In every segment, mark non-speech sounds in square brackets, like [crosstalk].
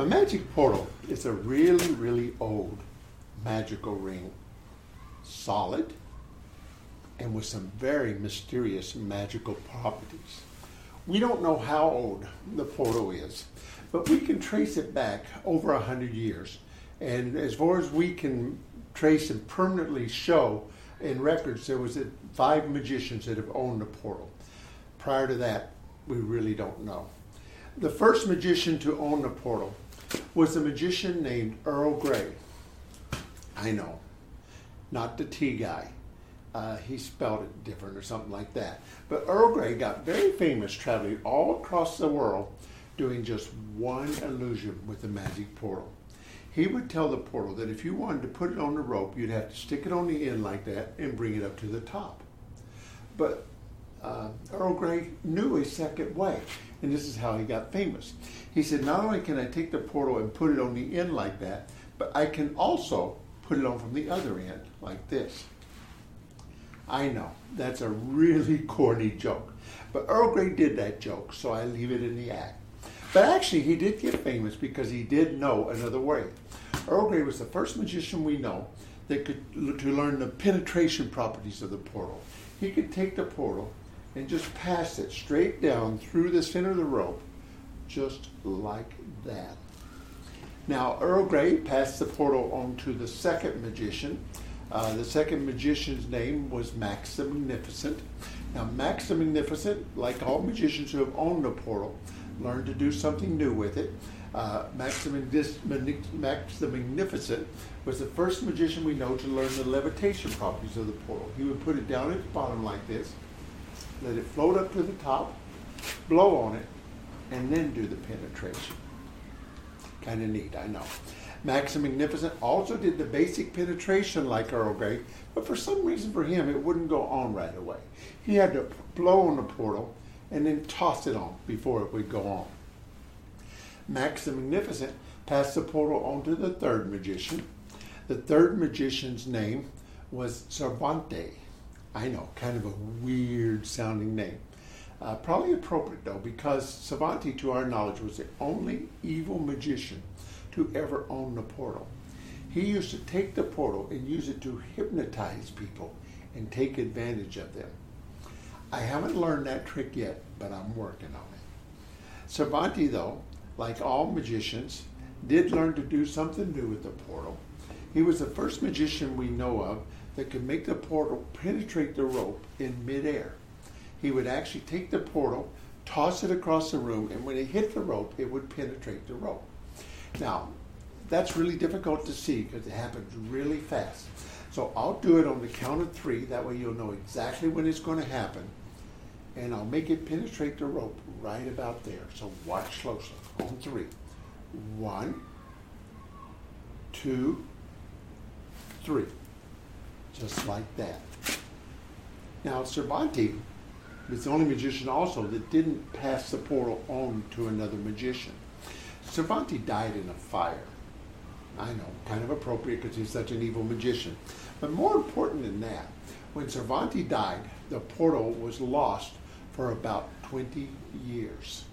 My magic portal is a really, really old magical ring, solid, and with some very mysterious magical properties. We don't know how old the portal is, but we can trace it back over a hundred years. And as far as we can trace and permanently show in records, there was five magicians that have owned the portal. Prior to that, we really don't know. The first magician to own the portal was a magician named Earl Grey. I know, not the tea guy. Uh, he spelled it different or something like that. But Earl Grey got very famous traveling all across the world doing just one illusion with the magic portal. He would tell the portal that if you wanted to put it on the rope, you'd have to stick it on the end like that and bring it up to the top. But uh, Earl Grey knew a second way, and this is how he got famous. He said, Not only can I take the portal and put it on the end like that, but I can also put it on from the other end like this. I know, that's a really [laughs] corny joke. But Earl Grey did that joke, so I leave it in the act. But actually, he did get famous because he did know another way. Earl Grey was the first magician we know that could to learn the penetration properties of the portal. He could take the portal and just pass it straight down through the center of the rope, just like that. Now, Earl Grey passed the portal on to the second magician. Uh, the second magician's name was Max the Magnificent. Now, Max the Magnificent, like all magicians who have owned the portal, learned to do something new with it. Uh, Max, the Max the Magnificent was the first magician we know to learn the levitation properties of the portal. He would put it down at the bottom like this, let it float up to the top, blow on it, and then do the penetration. Kind of neat, I know. Max the Magnificent also did the basic penetration like Earl Grey, but for some reason for him it wouldn't go on right away. He had to blow on the portal and then toss it on before it would go on. Max the Magnificent passed the portal on to the third magician. The third magician's name was Cervantes. I know, kind of a weird sounding name. Uh, probably appropriate though, because Cervantes, to our knowledge, was the only evil magician to ever own the portal. He used to take the portal and use it to hypnotize people and take advantage of them. I haven't learned that trick yet, but I'm working on it. Cervantes, though, like all magicians, did learn to do something new with the portal. He was the first magician we know of that could make the portal penetrate the rope in midair. He would actually take the portal, toss it across the room, and when it hit the rope, it would penetrate the rope. Now, that's really difficult to see because it happens really fast. So I'll do it on the count of three. That way you'll know exactly when it's going to happen and I'll make it penetrate the rope right about there. So watch closely. On three. One, two, three. Just like that. Now, Cervantes is the only magician also that didn't pass the portal on to another magician. Cervantes died in a fire. I know, kind of appropriate because he's such an evil magician. But more important than that, when Cervantes died, the portal was lost for about 20 years.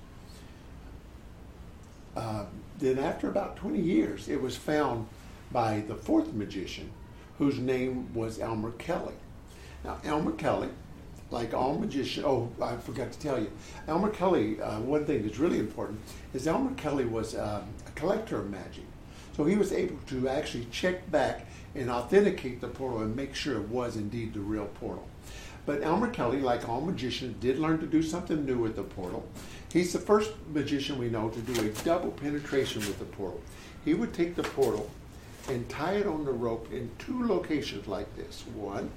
Uh, then, after about 20 years, it was found by the fourth magician, whose name was Elmer Kelly. Now, Elmer Kelly, like all magicians, oh, I forgot to tell you, Elmer Kelly, uh, one thing that's really important is Elmer Kelly was um, a collector of magic. So he was able to actually check back and authenticate the portal and make sure it was indeed the real portal. But Elmer Kelly, like all magicians, did learn to do something new with the portal. He's the first magician we know to do a double penetration with the portal. He would take the portal and tie it on the rope in two locations like this one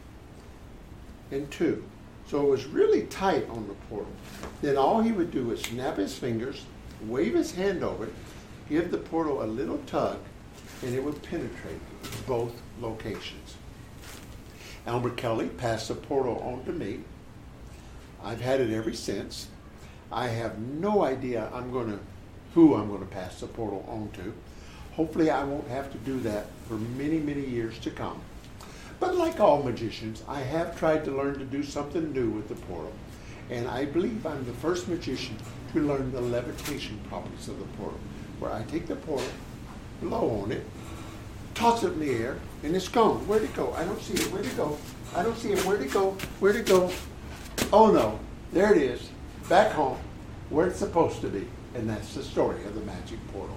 and two. So it was really tight on the portal. Then all he would do was snap his fingers, wave his hand over it, give the portal a little tug, and it would penetrate both locations. Elmer Kelly passed the portal on to me. I've had it ever since. I have no idea I'm going to who I'm going to pass the portal on to. Hopefully, I won't have to do that for many, many years to come. But like all magicians, I have tried to learn to do something new with the portal. And I believe I'm the first magician to learn the levitation properties of the portal. where I take the portal, blow on it, toss it in the air, and it's gone. Where'd it go? I don't see it. Where'd it go? I don't see it. Where'd it go? Where'd it go? Oh no, there it is, back home, where it's supposed to be. And that's the story of the magic portal.